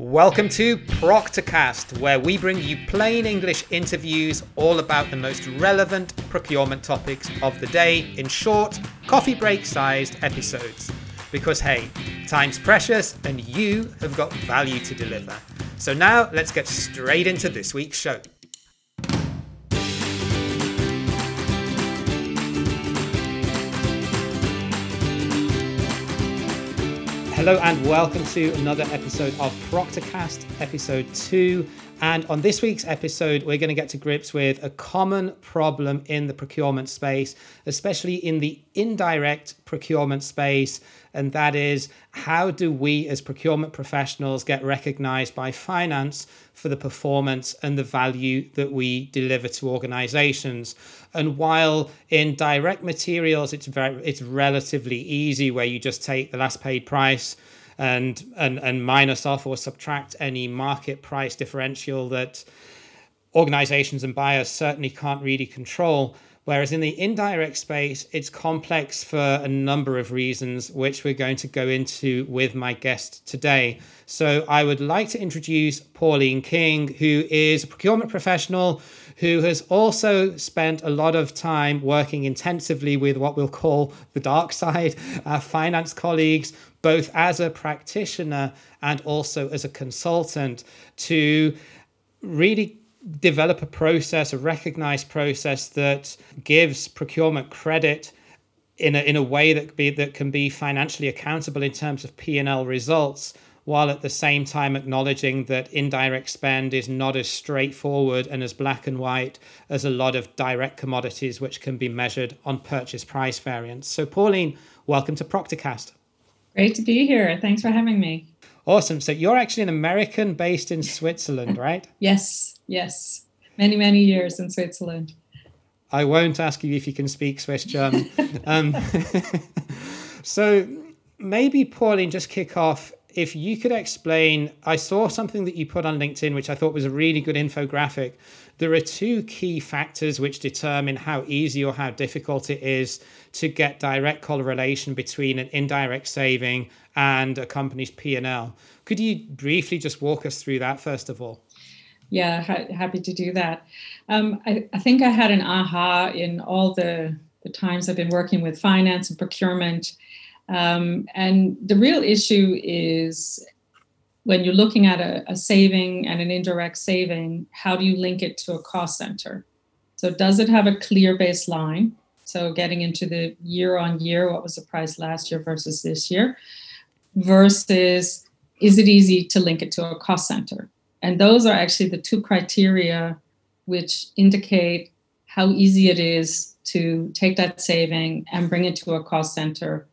Welcome to Proctorcast, where we bring you plain English interviews all about the most relevant procurement topics of the day in short, coffee break sized episodes. Because hey, time's precious and you have got value to deliver. So now let's get straight into this week's show. Hello and welcome to another episode of Proctorcast, episode two. And on this week's episode, we're going to get to grips with a common problem in the procurement space, especially in the indirect procurement space. And that is how do we as procurement professionals get recognized by finance for the performance and the value that we deliver to organizations? And while in direct materials, it's very it's relatively easy where you just take the last paid price and and and minus off or subtract any market price differential that organizations and buyers certainly can't really control. Whereas in the indirect space, it's complex for a number of reasons, which we're going to go into with my guest today. So I would like to introduce Pauline King, who is a procurement professional who has also spent a lot of time working intensively with what we'll call the dark side, our finance colleagues, both as a practitioner and also as a consultant, to really develop a process, a recognized process that gives procurement credit in a, in a way that be that can be financially accountable in terms of P&L results while at the same time acknowledging that indirect spend is not as straightforward and as black and white as a lot of direct commodities which can be measured on purchase price variance. So Pauline, welcome to Proctorcast. Great to be here. Thanks for having me. Awesome. So you're actually an American based in Switzerland, right? yes, yes. Many, many years in Switzerland. I won't ask you if you can speak Swiss German. um, so maybe, Pauline, just kick off. If you could explain, I saw something that you put on LinkedIn, which I thought was a really good infographic. There are two key factors which determine how easy or how difficult it is to get direct correlation between an indirect saving and a company's P&L. Could you briefly just walk us through that first of all? Yeah, ha- happy to do that. Um, I, I, think I had an aha in all the, the times I've been working with finance and procurement. Um, and the real issue is when you're looking at a, a saving and an indirect saving, how do you link it to a cost center? So, does it have a clear baseline? So, getting into the year on year, what was the price last year versus this year? versus is it easy to link it to a cost center? And those are actually the two criteria which indicate how easy it is to take that saving and bring it to a cost center,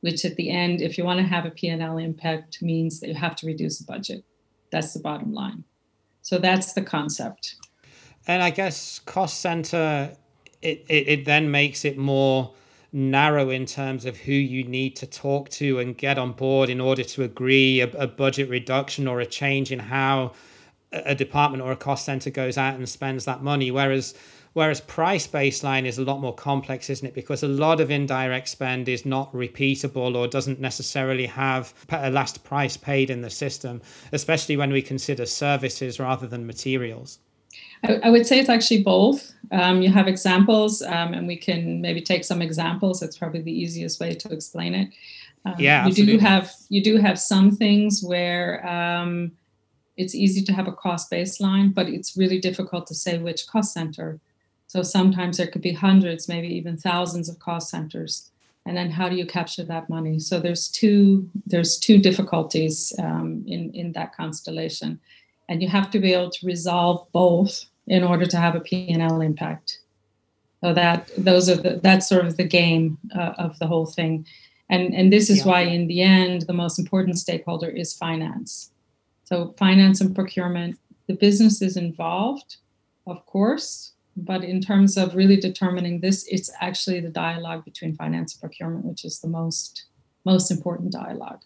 which at the end, if you want to have a P&L impact, means that you have to reduce the budget. That's the bottom line. So that's the concept. And I guess cost center, it, it, it then makes it more narrow in terms of who you need to talk to and get on board in order to agree a, a budget reduction or a change in how a department or a cost center goes out and spends that money. Whereas Whereas price baseline is a lot more complex, isn't it? Because a lot of indirect spend is not repeatable or doesn't necessarily have a last price paid in the system, especially when we consider services rather than materials. I, I would say it's actually both. Um, you have examples, um, and we can maybe take some examples. That's probably the easiest way to explain it. Um, yeah, you absolutely. do have you do have some things where um, it's easy to have a cost baseline, but it's really difficult to say which cost center. So sometimes there could be hundreds, maybe even thousands of cost centers, and then how do you capture that money? So there's two there's two difficulties um, in in that constellation, and you have to be able to resolve both in order to have a P&L impact. So that those are the, that's sort of the game uh, of the whole thing, and and this is yeah. why in the end the most important stakeholder is finance. So finance and procurement, the business is involved, of course, but in terms of really determining this, it's actually the dialogue between finance and procurement, which is the most most important dialogue.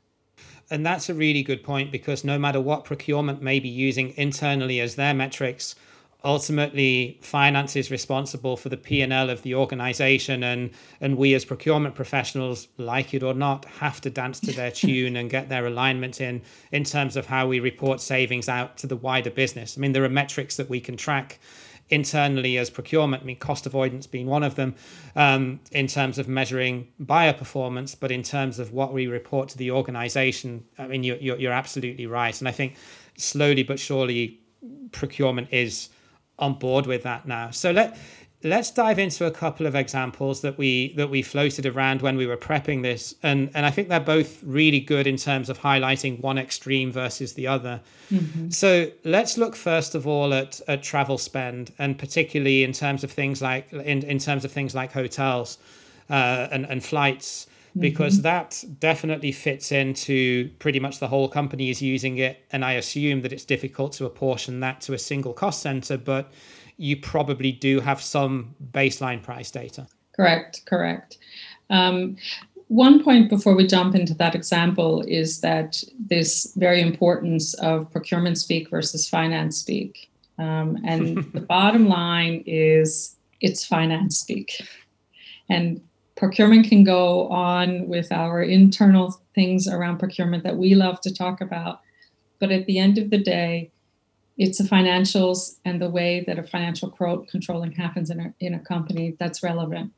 And that's a really good point because no matter what procurement may be using internally as their metrics, ultimately finance is responsible for the p&l of the organization and and we as procurement professionals like it or not have to dance to their tune and get their alignment in in terms of how we report savings out to the wider business i mean there are metrics that we can track internally as procurement. I mean, cost avoidance being one of them um, in terms of measuring buyer performance, but in terms of what we report to the organization, I mean, you're, you're, you're absolutely right. And I think slowly but surely procurement is on board with that now. So let let's dive into a couple of examples that we that we floated around when we were prepping this and and i think they're both really good in terms of highlighting one extreme versus the other mm-hmm. so let's look first of all at, at travel spend and particularly in terms of things like in, in terms of things like hotels uh, and, and flights because mm-hmm. that definitely fits into pretty much the whole company is using it and i assume that it's difficult to apportion that to a single cost center but you probably do have some baseline price data. Correct, correct. Um, one point before we jump into that example is that this very importance of procurement speak versus finance speak. Um, and the bottom line is it's finance speak. And procurement can go on with our internal things around procurement that we love to talk about. But at the end of the day, it's the financials and the way that a financial controlling happens in a, in a company that's relevant.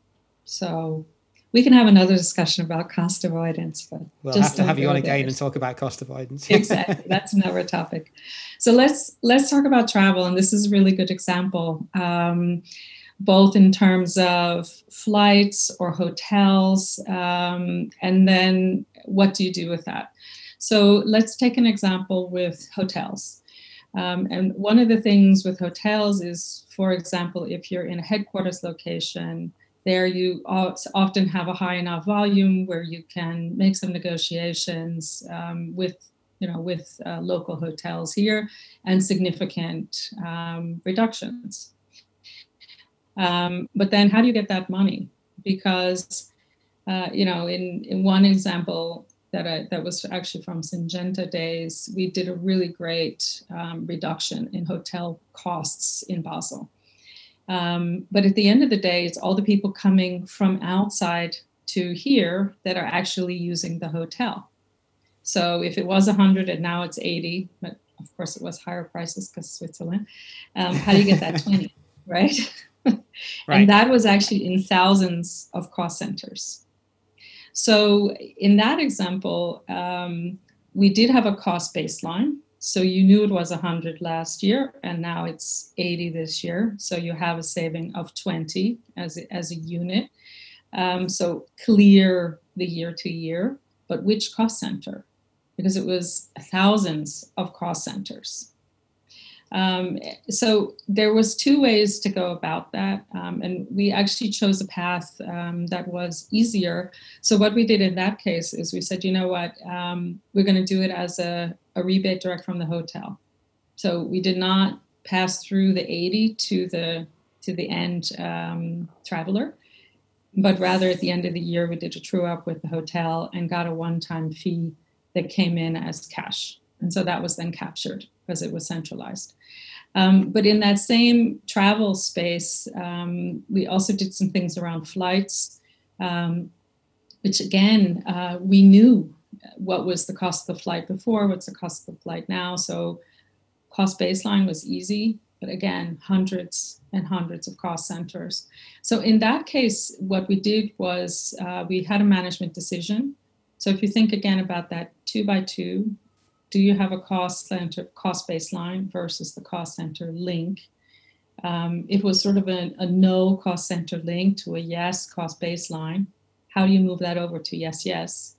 So we can have another discussion about cost avoidance, but we'll just have to have you on again and talk about cost avoidance. exactly, that's another topic. So let's let's talk about travel, and this is a really good example, um, both in terms of flights or hotels, um, and then what do you do with that? So let's take an example with hotels. Um, and one of the things with hotels is, for example, if you're in a headquarters location, there you often have a high enough volume where you can make some negotiations um, with you know with uh, local hotels here and significant um, reductions um, but then how do you get that money because uh, you know in in one example that I, that was actually from Syngenta days, we did a really great um, reduction in hotel costs in Basel. Um, but at the end of the day, it's all the people coming from outside to here that are actually using the hotel. So if it was 100 and now it's 80, but of course it was higher prices because Switzerland, um, how do you get that 20, right? right? And that was actually in thousands of cost centers. So in that example, um, we did have a cost baseline. So you knew it was 100 last year, and now it's 80 this year. So you have a saving of 20 as a, as a unit. Um, so clear the year to year, but which cost center? Because it was thousands of cost centers. Um, so there was two ways to go about that, um, and we actually chose a path um, that was easier. So what we did in that case is we said, you know what, um, we're going to do it as a, a, rebate direct from the hotel. So we did not pass through the 80 to the to the end um, traveler, but rather at the end of the year we did a true up with the hotel and got a one-time fee that came in as cash, and so that was then captured because it was centralized. Um, but in that same travel space, um, we also did some things around flights, um, which again, uh, we knew what was the cost of the flight before, what's the cost of the flight now. So cost baseline was easy, but again, hundreds and hundreds of cost centers. So in that case, what we did was uh, we had a management decision. So if you think again about that two by two, do you have a cost center cost baseline versus the cost center link? Um, it was sort of a, a, no cost center link to a yes cost baseline. How do you move that over to yes yes?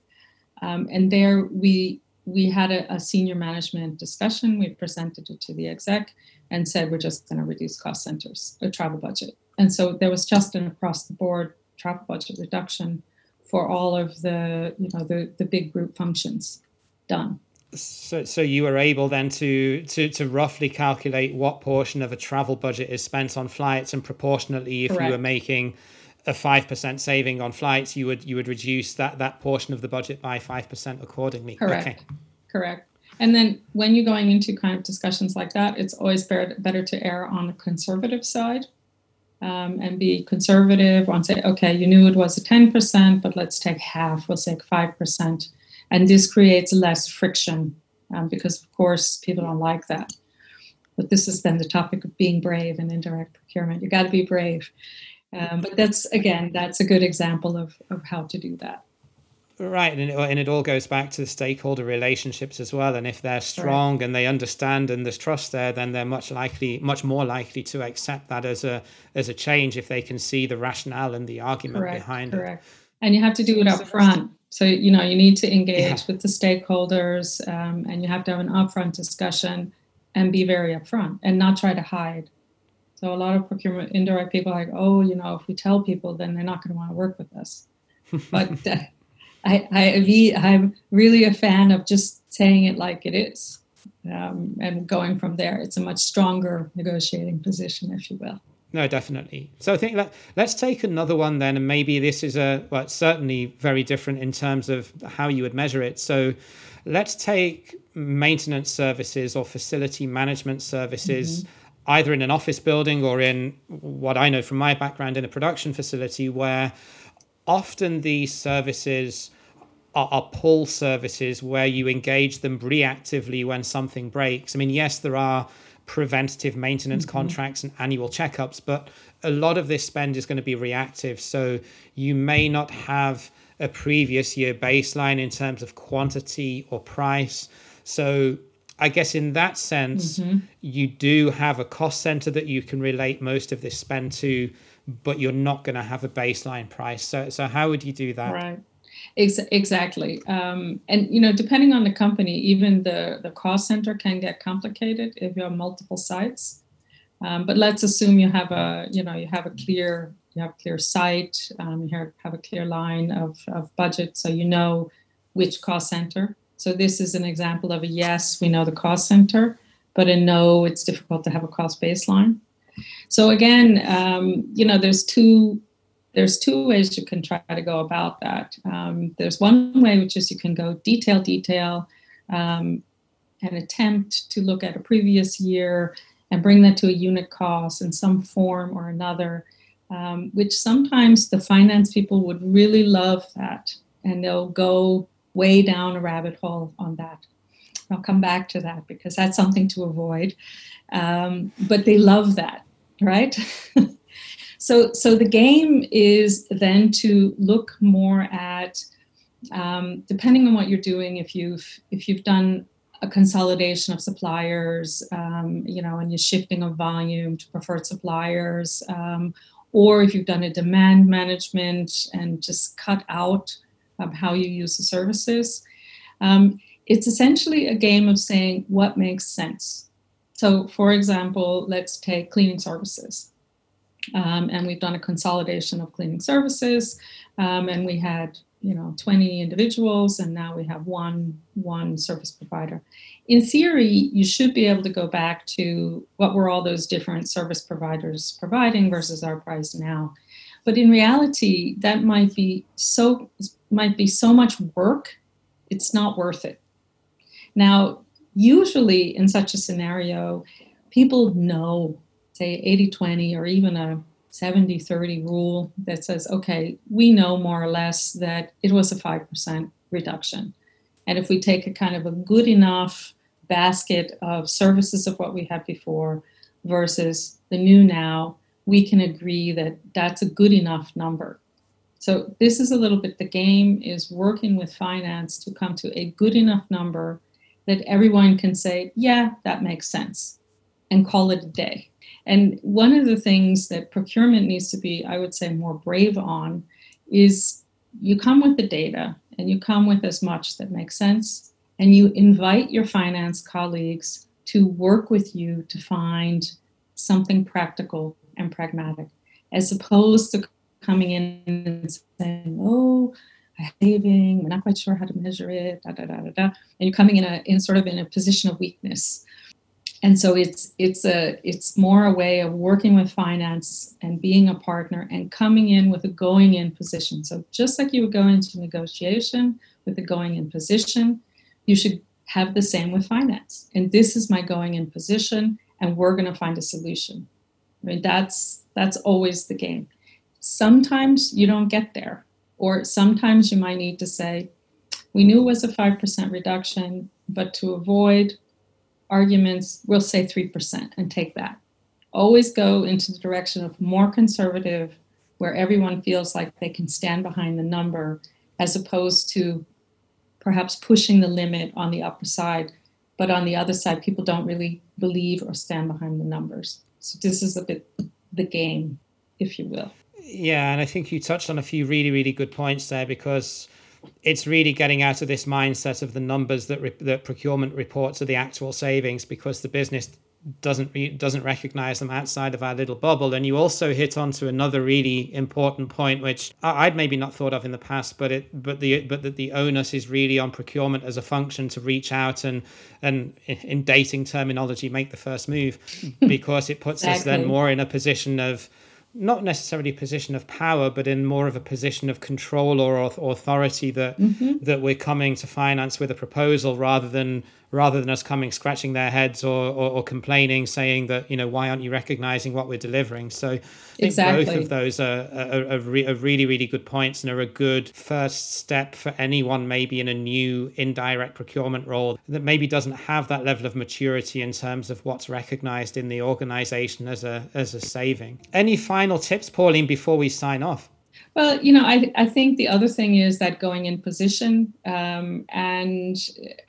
Um, and there we we had a, a, senior management discussion. We presented it to the exec and said we're just going to reduce cost centers a travel budget. And so there was just an across the board travel budget reduction for all of the you know the, the big group functions done so, so you were able then to, to to roughly calculate what portion of a travel budget is spent on flights, and proportionately, if Correct. you were making a five percent saving on flights, you would you would reduce that that portion of the budget by five percent accordingly. Correct. Okay. Correct. And then when you're going into kind of discussions like that, it's always better, better to err on the conservative side um, and be conservative and say, okay, you knew it was a 10%, but let's take half, we'll take 5%. And this creates less friction um, because, of course, people don't like that. But this is then the topic of being brave in indirect procurement. You got to be brave. Um, but that's, again, that's a good example of, of how to do that. Right, and it, and it all goes back to the stakeholder relationships as well. And if they're strong right. and they understand and there's trust there, then they're much likely, much more likely to accept that as a as a change if they can see the rationale and the argument correct, behind correct. it. And you have to do it up front. So you know you need to engage yeah. with the stakeholders, um, and you have to have an upfront discussion and be very upfront and not try to hide. So a lot of procurement indirect people are like, oh, you know, if we tell people, then they're not going to want to work with us. But uh, I, I I'm really a fan of just saying it like it is, um, and going from there. It's a much stronger negotiating position, if you will. No, definitely. So I think let, let's take another one then, and maybe this is a well, certainly very different in terms of how you would measure it. So let's take maintenance services or facility management services. Mm-hmm. Either in an office building or in what I know from my background in a production facility, where often these services are, are, pull services where you engage them reactively when something breaks. I mean, yes, there are preventative maintenance mm-hmm. contracts and annual checkups, but a lot of this spend is going to be reactive. So you may not have a previous year baseline in terms of quantity or price. So I guess in that sense, mm-hmm. you do have a cost center that you can relate most of this spend to but you're not going to have a baseline price. So, so how would you do that? Right. Ex- exactly. Um, and you know, depending on the company, even the the cost center can get complicated if you have multiple sites. Um, but let's assume you have a you know you have a clear you have a clear site, um, you have, a clear line of, of budget, so you know which cost center. So this is an example of a yes, we know the cost center, but a no, it's difficult to have a cost baseline. So again, um, you know, there's two there's two ways you can try to go about that. Um, there's one way which is you can go detail detail um, and attempt to look at a previous year and bring that to a unit cost in some form or another. Um, which sometimes the finance people would really love that, and they'll go way down a rabbit hole on that. I'll come back to that because that's something to avoid. Um, but they love that right? so, so the game is then to look more at, um, depending on what you're doing, if you've if you've done a consolidation of suppliers, um, you know, and you're shifting of volume to preferred suppliers, um, or if you've done a demand management and just cut out um, how you use the services. Um, it's essentially a game of saying what makes sense so, for example, let's take cleaning services. Um, and we've done a consolidation of cleaning services, um, and we had you know 20 individuals, and now we have one one service provider. In theory, you should be able to go back to what were all those different service providers providing versus our price now. But in reality, that might be so might be so much work, it's not worth it. Now, usually in such a scenario, people know, say 80 20 or even a 70 30 rule that says, okay, we know more or less that it was a 5% reduction. And if we take a kind of a good enough basket of services of what we had before versus the new now, we can agree that that's a good enough number. So this is a little bit the game is working with finance to come to a good enough number that everyone can say, yeah, that makes sense, and call it a day. And one of the things that procurement needs to be, I would say, more brave on is you come with the data and you come with as much that makes sense, and you invite your finance colleagues to work with you to find something practical and pragmatic, as opposed to coming in and saying, oh, saving, we're not quite sure how to measure it, da da da da da. And you're coming in a in sort of in a position of weakness. And so it's it's a it's more a way of working with finance and being a partner and coming in with a going in position. So just like you would go into negotiation with a going in position, you should have the same with finance. And this is my going in position, and we're going to find a solution. I mean, that's that's always the game. Sometimes you don't get there, or sometimes you might need to say, we knew it was a 5% reduction, but to avoid arguments, we'll say 3% and take that. Always go into the direction of more conservative, where everyone feels like they can stand behind the number, as opposed to perhaps pushing the limit on the upper side. But on the other side, people don't really believe or stand behind the numbers. So this is a bit the game, if you will. Yeah, and I think you touched on a few really, really good points there because it's really getting out of this mindset of the numbers that re- that procurement reports are the actual savings because the business doesn't re- doesn't recognize them outside of our little bubble and you also hit onto another really important point which I'd maybe not thought of in the past but it but the but that the onus is really on procurement as a function to reach out and and in dating terminology make the first move because it puts exactly. us then more in a position of not necessarily a position of power, but in more of a position of control or authority that mm-hmm. that we're coming to finance with a proposal rather than rather than us coming scratching their heads or, or, or, complaining, saying that, you know, why aren't you recognizing what we're delivering? So I think exactly. both of those are, are, are, re- are, really, really good points and are a good first step for anyone maybe in a new indirect procurement role that maybe doesn't have that level of maturity in terms of what's recognized in the organization as a, as a saving. Any final tips, Pauline, before we sign off? Well, you know, I, I think the other thing is that going in position, um, and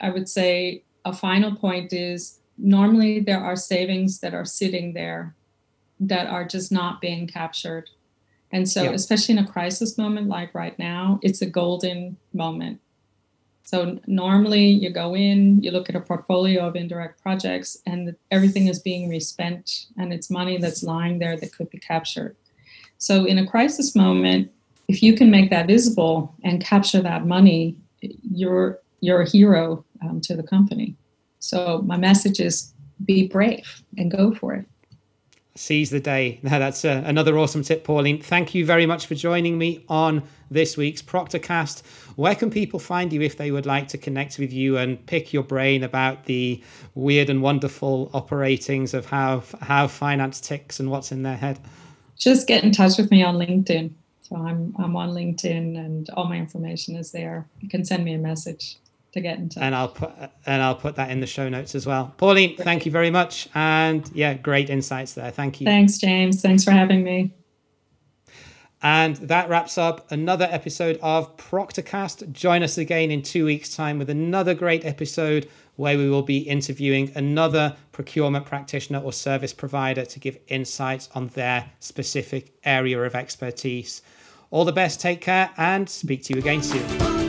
I would say a final point is normally there are savings that are sitting there that are just not being captured. And so, especially in a crisis moment like right now, it's a golden moment. So, normally you go in, you look at a portfolio of indirect projects, and everything is being respent, and it's money that's lying there that could be captured. So, in a crisis moment, if you can make that visible and capture that money, you're you're a hero um, to the company. So my message is be brave and go for it. Seize the day. Now that's uh, another awesome tip, Pauline. Thank you very much for joining me on this week's Proctorcast. Where can people find you if they would like to connect with you and pick your brain about the weird and wonderful operatings of how how finance ticks and what's in their head? Just get in touch with me on LinkedIn. So I'm I'm on LinkedIn and all my information is there. You can send me a message to get in touch. And I'll put and I'll put that in the show notes as well. Pauline, great. thank you very much. And yeah, great insights there. Thank you. Thanks, James. Thanks for having me. And that wraps up another episode of Proctorcast. Join us again in two weeks' time with another great episode where we will be interviewing another procurement practitioner or service provider to give insights on their specific area of expertise. All the best, take care, and speak to you again soon.